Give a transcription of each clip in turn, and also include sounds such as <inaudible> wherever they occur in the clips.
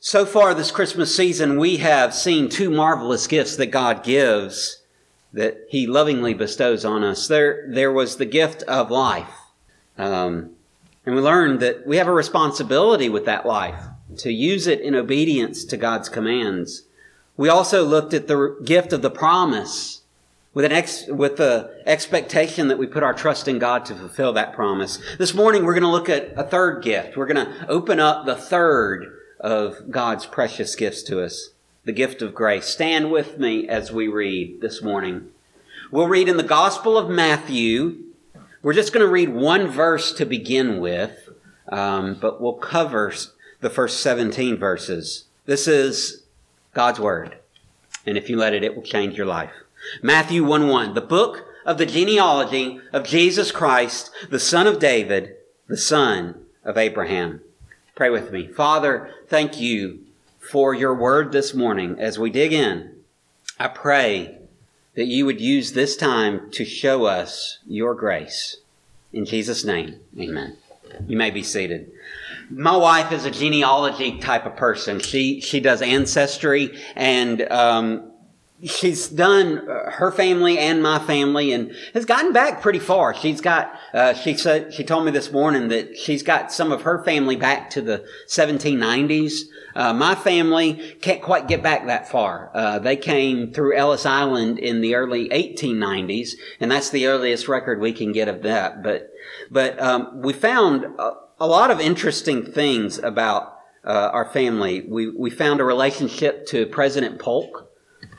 So far this Christmas season, we have seen two marvelous gifts that God gives that He lovingly bestows on us. There, there was the gift of life. Um, and we learned that we have a responsibility with that life to use it in obedience to God's commands. We also looked at the gift of the promise with an ex, with the expectation that we put our trust in God to fulfill that promise. This morning we're going to look at a third gift. We're going to open up the third of God's precious gifts to us, the gift of grace. Stand with me as we read this morning. We'll read in the Gospel of Matthew. We're just going to read one verse to begin with, um, but we'll cover the first 17 verses. This is God's Word. And if you let it, it will change your life. Matthew 1 1, the book of the genealogy of Jesus Christ, the son of David, the son of Abraham. Pray with me. Father, thank you for your word this morning as we dig in. I pray that you would use this time to show us your grace. In Jesus' name, amen. You may be seated. My wife is a genealogy type of person. She she does ancestry, and um, she's done uh, her family and my family, and has gotten back pretty far. She's got. Uh, she said she told me this morning that she's got some of her family back to the 1790s. Uh, my family can't quite get back that far. Uh, they came through Ellis Island in the early 1890s, and that's the earliest record we can get of that. But but um, we found a lot of interesting things about uh, our family. We, we found a relationship to President Polk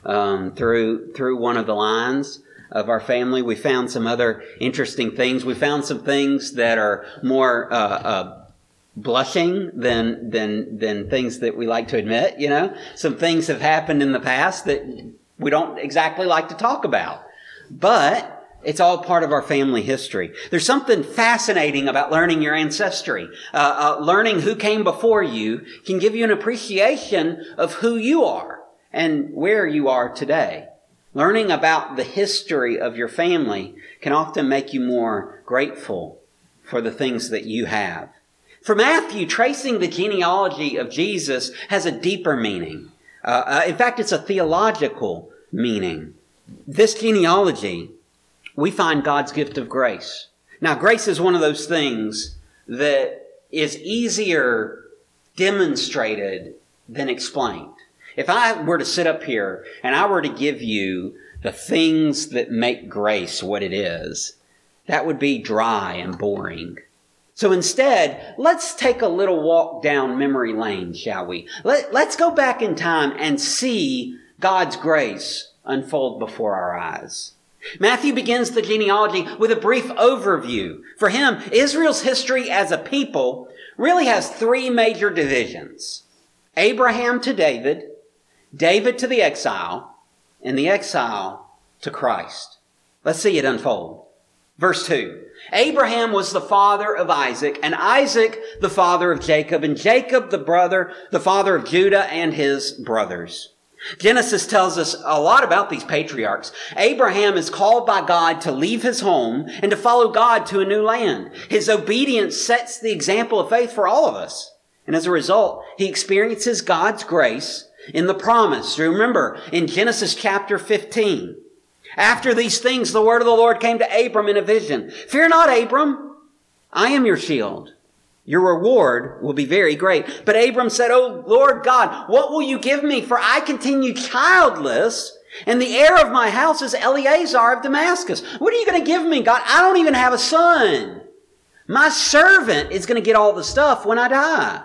um, through through one of the lines of our family. We found some other interesting things. We found some things that are more uh, uh, blushing than than than things that we like to admit. You know, some things have happened in the past that we don't exactly like to talk about, but it's all part of our family history. There's something fascinating about learning your ancestry. Uh, uh, learning who came before you can give you an appreciation of who you are and where you are today. Learning about the history of your family can often make you more grateful for the things that you have. For Matthew, tracing the genealogy of Jesus has a deeper meaning. Uh, uh in fact, it's a theological meaning. This genealogy we find God's gift of grace. Now, grace is one of those things that is easier demonstrated than explained. If I were to sit up here and I were to give you the things that make grace what it is, that would be dry and boring. So instead, let's take a little walk down memory lane, shall we? Let, us go back in time and see God's grace unfold before our eyes. Matthew begins the genealogy with a brief overview. For him, Israel's history as a people really has three major divisions. Abraham to David, David to the exile, and the exile to Christ. Let's see it unfold. Verse 2. Abraham was the father of Isaac, and Isaac the father of Jacob, and Jacob the brother, the father of Judah and his brothers. Genesis tells us a lot about these patriarchs. Abraham is called by God to leave his home and to follow God to a new land. His obedience sets the example of faith for all of us. And as a result, he experiences God's grace in the promise. Remember, in Genesis chapter 15, after these things, the word of the Lord came to Abram in a vision. Fear not, Abram. I am your shield. Your reward will be very great. But Abram said, Oh Lord God, what will you give me? For I continue childless, and the heir of my house is Eliezer of Damascus. What are you going to give me, God? I don't even have a son. My servant is going to get all the stuff when I die.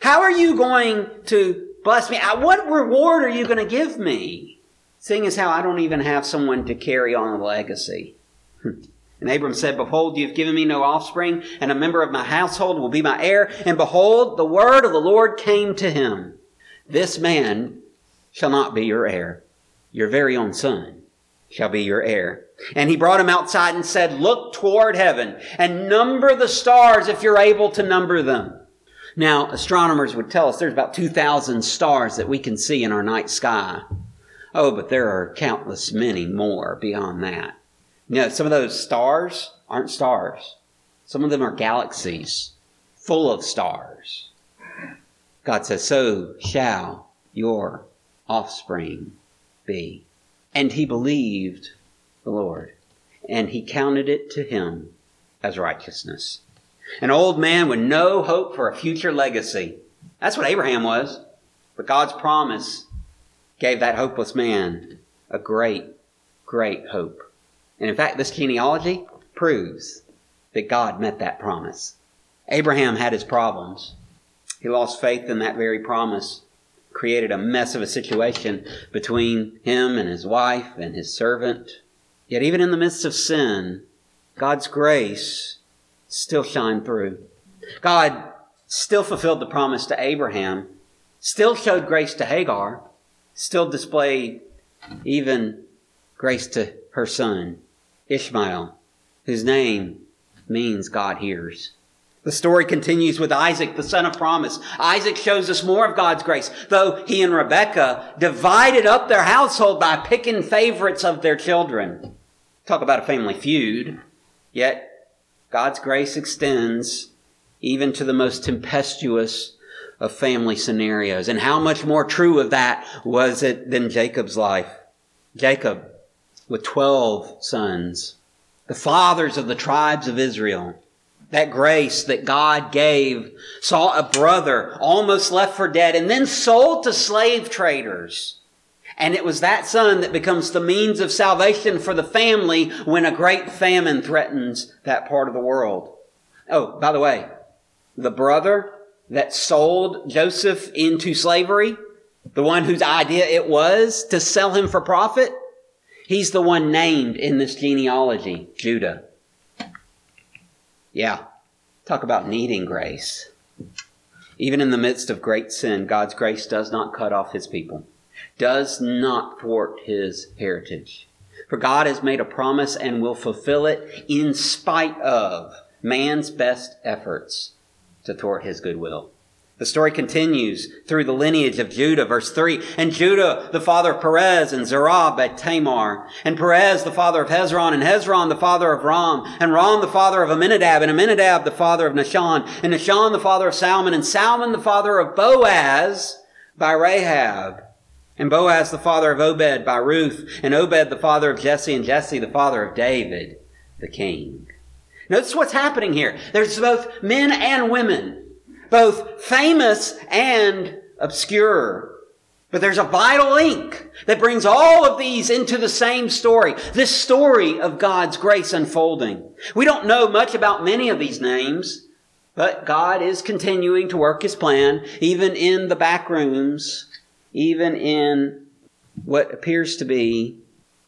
How are you going to bless me? Uh, what reward are you going to give me? Seeing as how I don't even have someone to carry on the legacy. Hmm. And Abram said, Behold, you have given me no offspring, and a member of my household will be my heir. And behold, the word of the Lord came to him. This man shall not be your heir. Your very own son shall be your heir. And he brought him outside and said, Look toward heaven and number the stars if you're able to number them. Now, astronomers would tell us there's about 2,000 stars that we can see in our night sky. Oh, but there are countless many more beyond that. You know, some of those stars aren't stars. Some of them are galaxies full of stars. God says, So shall your offspring be. And he believed the Lord, and he counted it to him as righteousness. An old man with no hope for a future legacy. That's what Abraham was. But God's promise gave that hopeless man a great, great hope. And in fact, this genealogy proves that God met that promise. Abraham had his problems. He lost faith in that very promise, created a mess of a situation between him and his wife and his servant. Yet, even in the midst of sin, God's grace still shine through. God still fulfilled the promise to Abraham, still showed grace to Hagar, still displayed even grace to her son, Ishmael, whose name means God hears. The story continues with Isaac, the son of promise. Isaac shows us more of God's grace, though he and Rebekah divided up their household by picking favorites of their children. Talk about a family feud. Yet God's grace extends even to the most tempestuous of family scenarios. And how much more true of that was it than Jacob's life? Jacob, with 12 sons, the fathers of the tribes of Israel, that grace that God gave, saw a brother almost left for dead and then sold to slave traders. And it was that son that becomes the means of salvation for the family when a great famine threatens that part of the world. Oh, by the way, the brother that sold Joseph into slavery, the one whose idea it was to sell him for profit, he's the one named in this genealogy, Judah. Yeah. Talk about needing grace. Even in the midst of great sin, God's grace does not cut off his people, does not thwart his heritage. For God has made a promise and will fulfill it in spite of man's best efforts to thwart his goodwill. The story continues through the lineage of Judah, verse 3. And Judah, the father of Perez, and Zerah at Tamar. And Perez, the father of Hezron, and Hezron, the father of Ram. And Ram, the father of Amminadab, and Amminadab, the father of Nahshon. And Nahshon, the father of Salmon, and Salmon, the father of Boaz by Rahab. And Boaz, the father of Obed by Ruth. And Obed, the father of Jesse, and Jesse, the father of David, the king. Notice what's happening here. There's both men and women both famous and obscure. But there's a vital link that brings all of these into the same story. This story of God's grace unfolding. We don't know much about many of these names, but God is continuing to work his plan, even in the back rooms, even in what appears to be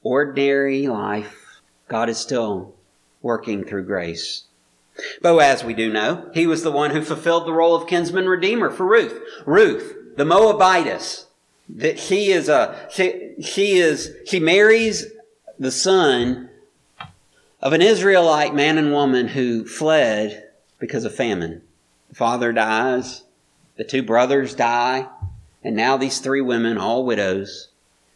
ordinary life. God is still working through grace. Boaz, we do know, he was the one who fulfilled the role of kinsman redeemer for Ruth. Ruth, the Moabitess, that she is a, she, she is, she marries the son of an Israelite man and woman who fled because of famine. The father dies, the two brothers die, and now these three women, all widows.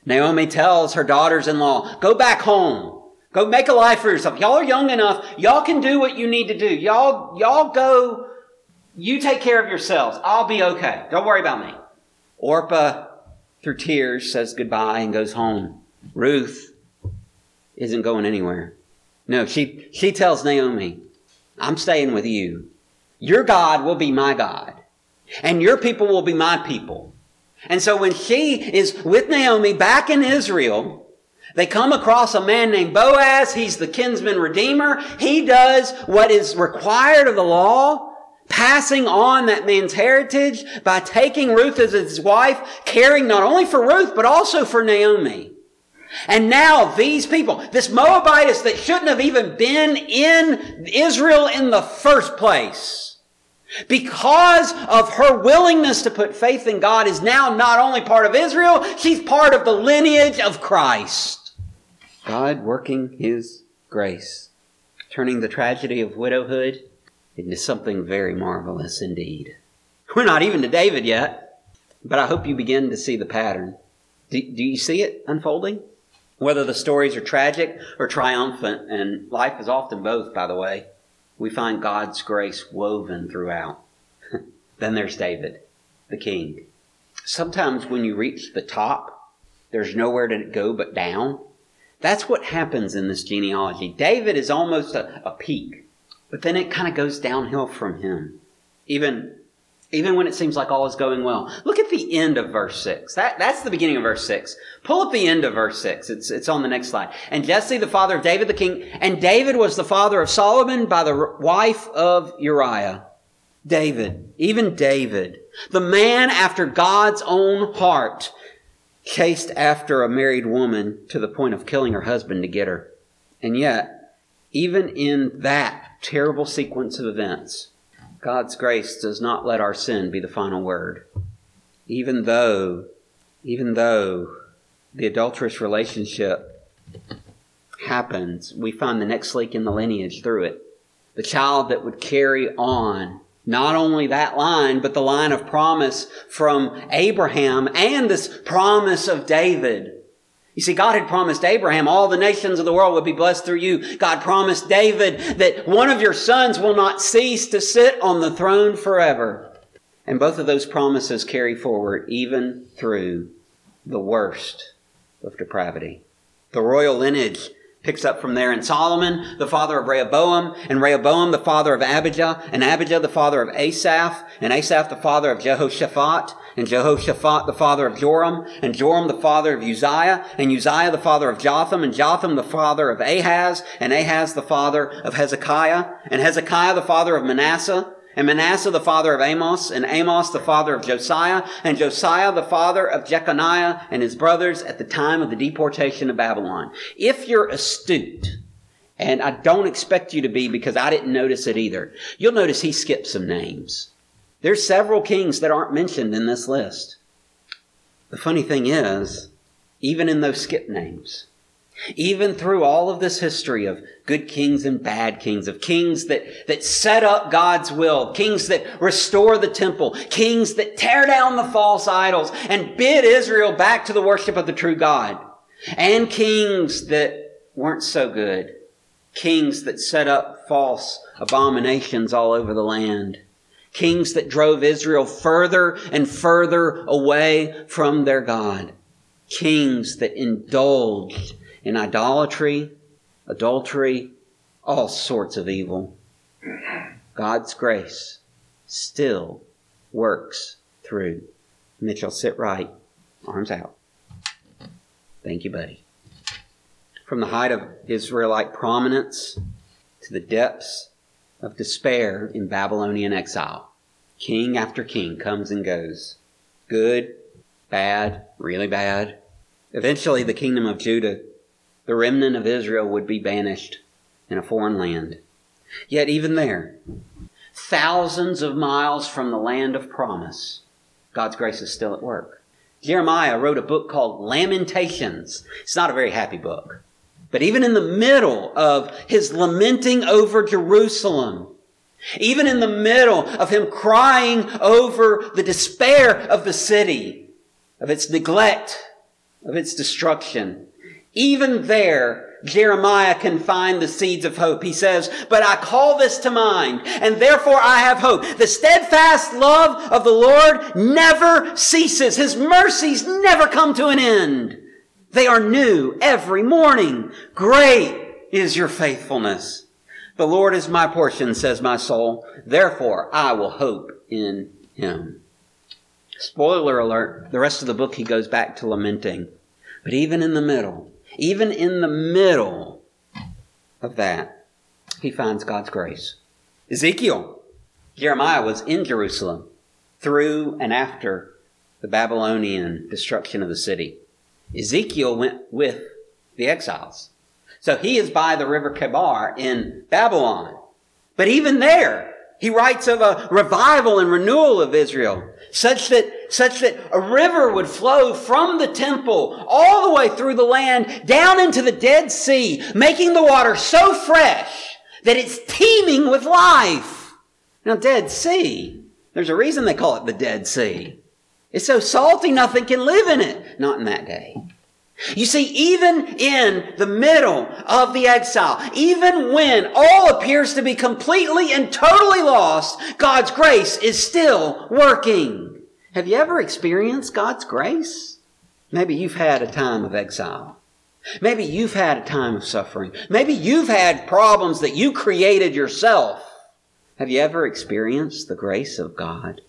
Naomi tells her daughters in law, go back home. Go make a life for yourself. Y'all are young enough. Y'all can do what you need to do. Y'all, y'all go. You take care of yourselves. I'll be okay. Don't worry about me. Orpah, through tears, says goodbye and goes home. Ruth isn't going anywhere. No, she, she tells Naomi, I'm staying with you. Your God will be my God. And your people will be my people. And so when she is with Naomi back in Israel, they come across a man named Boaz. He's the kinsman redeemer. He does what is required of the law, passing on that man's heritage by taking Ruth as his wife, caring not only for Ruth, but also for Naomi. And now these people, this Moabitess that shouldn't have even been in Israel in the first place, because of her willingness to put faith in God is now not only part of Israel, she's part of the lineage of Christ. God working His grace, turning the tragedy of widowhood into something very marvelous indeed. We're not even to David yet, but I hope you begin to see the pattern. Do, do you see it unfolding? Whether the stories are tragic or triumphant, and life is often both, by the way, we find God's grace woven throughout. <laughs> then there's David. the king. Sometimes when you reach the top, there's nowhere to go but down. That's what happens in this genealogy. David is almost a, a peak, but then it kind of goes downhill from him. Even, even when it seems like all is going well. Look at the end of verse 6. That, that's the beginning of verse 6. Pull up the end of verse 6. It's, it's on the next slide. And Jesse, the father of David the king, and David was the father of Solomon by the wife of Uriah. David, even David, the man after God's own heart, chased after a married woman to the point of killing her husband to get her. And yet, even in that terrible sequence of events, God's grace does not let our sin be the final word. Even though, even though the adulterous relationship happens, we find the next link in the lineage through it. The child that would carry on not only that line, but the line of promise from Abraham and this promise of David. You see, God had promised Abraham all the nations of the world would be blessed through you. God promised David that one of your sons will not cease to sit on the throne forever. And both of those promises carry forward even through the worst of depravity. The royal lineage picks up from there. And Solomon, the father of Rehoboam, and Rehoboam, the father of Abijah, and Abijah, the father of Asaph, and Asaph, the father of Jehoshaphat, and Jehoshaphat, the father of Joram, and Joram, the father of Uzziah, and Uzziah, the father of Jotham, and Jotham, the father of Ahaz, and Ahaz, the father of Hezekiah, and Hezekiah, the father of Manasseh, and Manasseh the father of Amos, and Amos the father of Josiah, and Josiah the father of Jeconiah and his brothers at the time of the deportation of Babylon. If you're astute, and I don't expect you to be because I didn't notice it either, you'll notice he skipped some names. There's several kings that aren't mentioned in this list. The funny thing is, even in those skip names, even through all of this history of good kings and bad kings, of kings that, that set up God's will, kings that restore the temple, kings that tear down the false idols and bid Israel back to the worship of the true God, and kings that weren't so good, kings that set up false abominations all over the land, kings that drove Israel further and further away from their God, kings that indulged in idolatry, adultery, all sorts of evil. God's grace still works through. Mitchell, sit right, arms out. Thank you, buddy. From the height of Israelite prominence to the depths of despair in Babylonian exile, king after king comes and goes. Good, bad, really bad. Eventually, the kingdom of Judah the remnant of Israel would be banished in a foreign land. Yet, even there, thousands of miles from the land of promise, God's grace is still at work. Jeremiah wrote a book called Lamentations. It's not a very happy book. But even in the middle of his lamenting over Jerusalem, even in the middle of him crying over the despair of the city, of its neglect, of its destruction, even there, Jeremiah can find the seeds of hope. He says, but I call this to mind, and therefore I have hope. The steadfast love of the Lord never ceases. His mercies never come to an end. They are new every morning. Great is your faithfulness. The Lord is my portion, says my soul. Therefore I will hope in him. Spoiler alert, the rest of the book he goes back to lamenting. But even in the middle, even in the middle of that, he finds God's grace. Ezekiel, Jeremiah was in Jerusalem through and after the Babylonian destruction of the city. Ezekiel went with the exiles. So he is by the river Chebar in Babylon. But even there, he writes of a revival and renewal of Israel such that, such that a river would flow from the temple all the way through the land down into the Dead Sea, making the water so fresh that it's teeming with life. Now, Dead Sea, there's a reason they call it the Dead Sea. It's so salty nothing can live in it. Not in that day. You see, even in the middle of the exile, even when all appears to be completely and totally lost, God's grace is still working. Have you ever experienced God's grace? Maybe you've had a time of exile. Maybe you've had a time of suffering. Maybe you've had problems that you created yourself. Have you ever experienced the grace of God?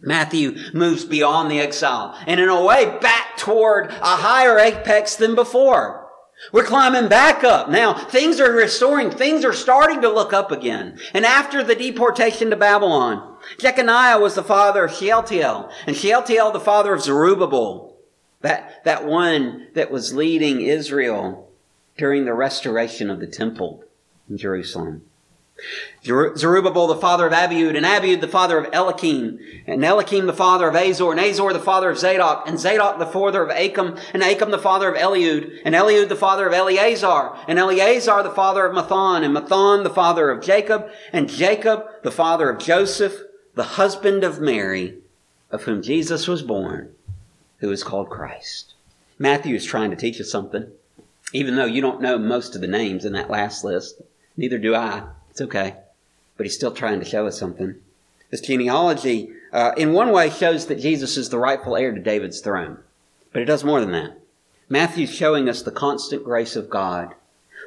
Matthew moves beyond the exile and in a way back toward a higher apex than before. We're climbing back up. Now, things are restoring. Things are starting to look up again. And after the deportation to Babylon, Jeconiah was the father of Shealtiel, and Shealtiel the father of Zerubbabel, that, that one that was leading Israel during the restoration of the temple in Jerusalem. Zerubbabel, the father of Abiud, and Abiud, the father of Eliakim, and Eliakim, the father of Azor, and Azor, the father of Zadok, and Zadok, the father of Achim, and Achim, the father of Eliud, and Eliud, the father of Eleazar, and Eleazar, the father of Matthan, and Matthan, the father of Jacob, and Jacob, the father of Joseph, the husband of Mary, of whom Jesus was born, who is called Christ. Matthew is trying to teach us something, even though you don't know most of the names in that last list. Neither do I. It's okay. But he's still trying to show us something. This genealogy, uh, in one way, shows that Jesus is the rightful heir to David's throne. But it does more than that. Matthew's showing us the constant grace of God,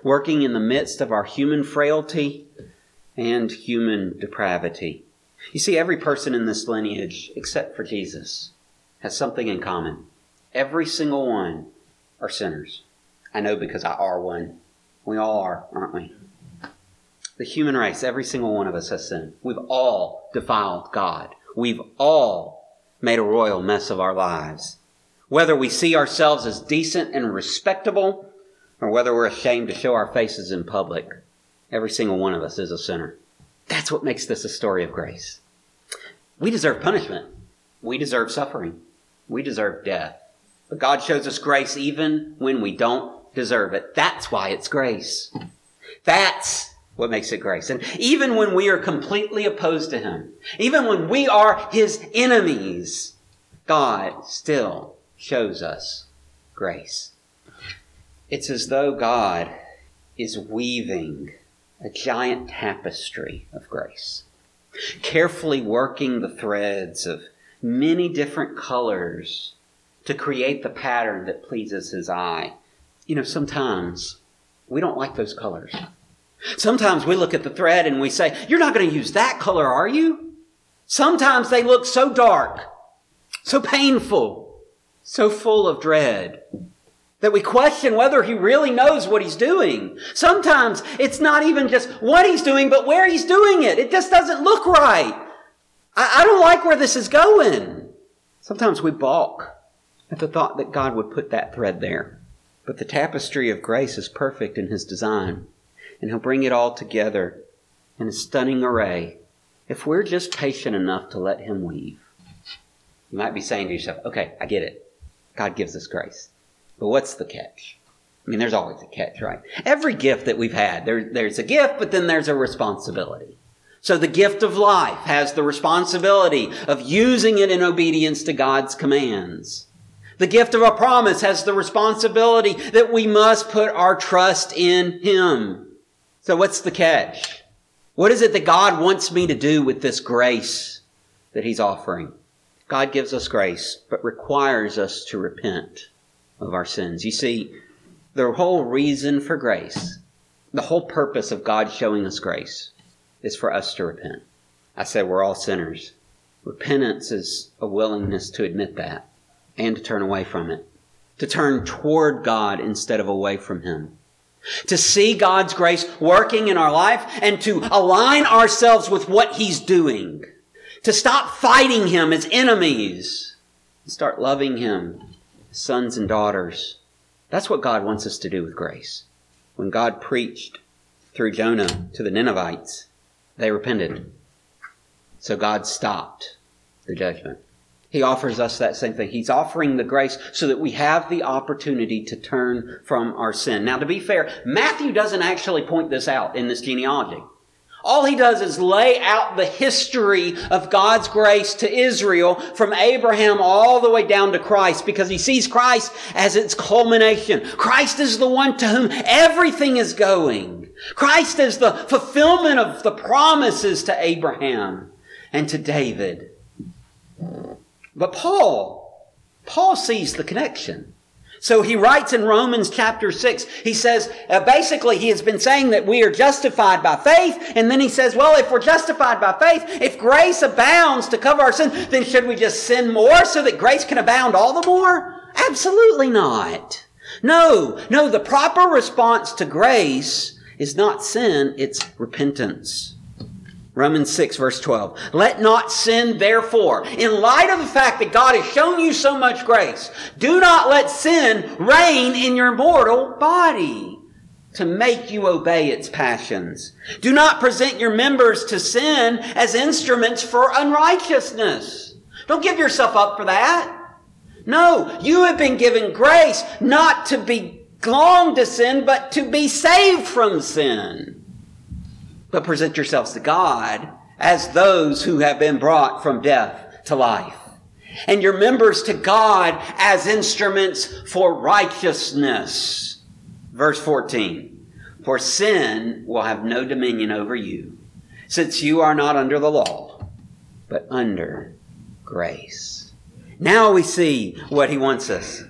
working in the midst of our human frailty and human depravity. You see, every person in this lineage, except for Jesus, has something in common. Every single one are sinners. I know because I are one. We all are, aren't we? The human race, every single one of us has sinned. We've all defiled God. We've all made a royal mess of our lives. Whether we see ourselves as decent and respectable, or whether we're ashamed to show our faces in public, every single one of us is a sinner. That's what makes this a story of grace. We deserve punishment. We deserve suffering. We deserve death. But God shows us grace even when we don't deserve it. That's why it's grace. That's what makes it grace. And even when we are completely opposed to Him, even when we are His enemies, God still shows us grace. It's as though God is weaving a giant tapestry of grace, carefully working the threads of many different colors to create the pattern that pleases His eye. You know, sometimes we don't like those colors. Sometimes we look at the thread and we say, You're not going to use that color, are you? Sometimes they look so dark, so painful, so full of dread that we question whether he really knows what he's doing. Sometimes it's not even just what he's doing, but where he's doing it. It just doesn't look right. I, I don't like where this is going. Sometimes we balk at the thought that God would put that thread there. But the tapestry of grace is perfect in his design and He'll bring it all together in a stunning array if we're just patient enough to let Him weave. You might be saying to yourself, okay, I get it. God gives us grace. But what's the catch? I mean, there's always a catch, right? Every gift that we've had, there, there's a gift, but then there's a responsibility. So the gift of life has the responsibility of using it in obedience to God's commands. The gift of a promise has the responsibility that we must put our trust in Him. So what's the catch? What is it that God wants me to do with this grace that He's offering? God gives us grace, but requires us to repent of our sins. You see, the whole reason for grace, the whole purpose of God showing us grace is for us to repent. I said we're all sinners. Repentance is a willingness to admit that and to turn away from it, to turn toward God instead of away from Him to see God's grace working in our life and to align ourselves with what He's doing, to stop fighting Him as enemies and start loving Him sons and daughters. That's what God wants us to do with grace. When God preached through Jonah to the Ninevites, they repented. So God stopped the judgment. He offers us that same thing. He's offering the grace so that we have the opportunity to turn from our sin. Now, to be fair, Matthew doesn't actually point this out in this genealogy. All he does is lay out the history of God's grace to Israel from Abraham all the way down to Christ because he sees Christ as its culmination. Christ is the one to whom everything is going. Christ is the fulfillment of the promises to Abraham and to David. But Paul, Paul sees the connection. So he writes in Romans chapter 6, he says, uh, basically, he has been saying that we are justified by faith, and then he says, well, if we're justified by faith, if grace abounds to cover our sin, then should we just sin more so that grace can abound all the more? Absolutely not. No, no, the proper response to grace is not sin, it's repentance. Romans 6 verse 12. Let not sin therefore, in light of the fact that God has shown you so much grace, do not let sin reign in your mortal body to make you obey its passions. Do not present your members to sin as instruments for unrighteousness. Don't give yourself up for that. No, you have been given grace not to be belong to sin, but to be saved from sin but present yourselves to God as those who have been brought from death to life. And your members to God as instruments for righteousness. Verse 14. For sin will have no dominion over you, since you are not under the law, but under grace. Now we see what he wants us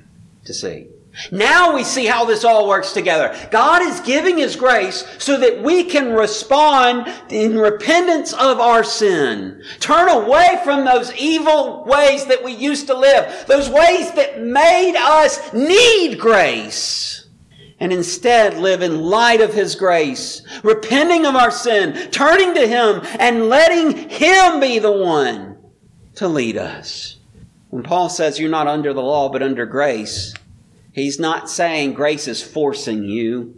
to see. Now we see how this all works together. God is giving His grace so that we can respond in repentance of our sin. Turn away from those evil ways that we used to live, those ways that made us need grace. And instead live in light of His grace, repenting of our sin, turning to Him, and letting Him be the one to lead us. When Paul says you're not under the law, but under grace, He's not saying grace is forcing you.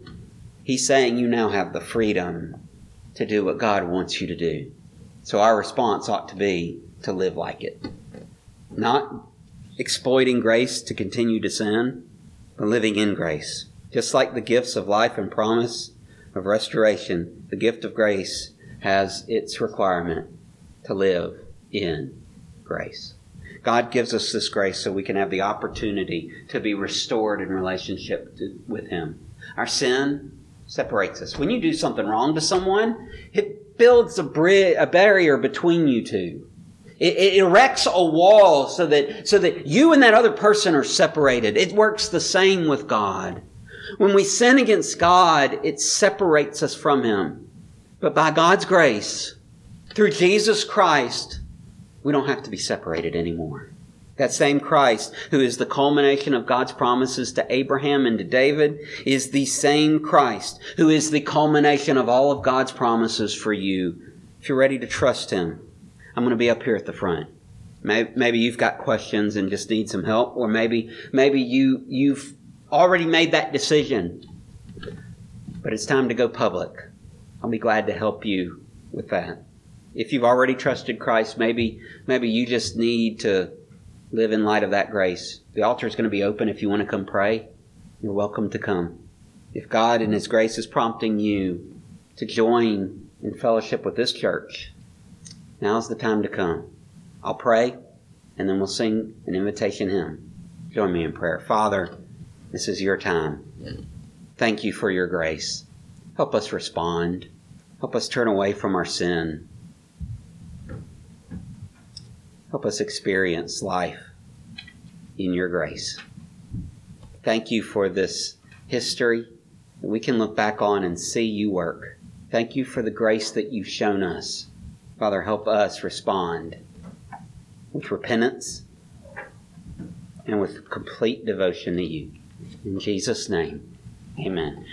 He's saying you now have the freedom to do what God wants you to do. So our response ought to be to live like it. Not exploiting grace to continue to sin, but living in grace. Just like the gifts of life and promise of restoration, the gift of grace has its requirement to live in grace. God gives us this grace so we can have the opportunity to be restored in relationship to, with Him. Our sin separates us. When you do something wrong to someone, it builds a, bri- a barrier between you two. It, it erects a wall so that, so that you and that other person are separated. It works the same with God. When we sin against God, it separates us from Him. But by God's grace, through Jesus Christ, we don't have to be separated anymore. That same Christ, who is the culmination of God's promises to Abraham and to David, is the same Christ, who is the culmination of all of God's promises for you. If you're ready to trust Him, I'm going to be up here at the front. Maybe you've got questions and just need some help, or maybe, maybe you, you've already made that decision, but it's time to go public. I'll be glad to help you with that. If you've already trusted Christ, maybe maybe you just need to live in light of that grace. The altar is going to be open if you want to come pray. You're welcome to come. If God in His grace is prompting you to join in fellowship with this church, now's the time to come. I'll pray, and then we'll sing an invitation hymn. Join me in prayer. Father, this is your time. Thank you for your grace. Help us respond. Help us turn away from our sin. Help us experience life in your grace. Thank you for this history that we can look back on and see you work. Thank you for the grace that you've shown us. Father, help us respond with repentance and with complete devotion to you. In Jesus' name, amen.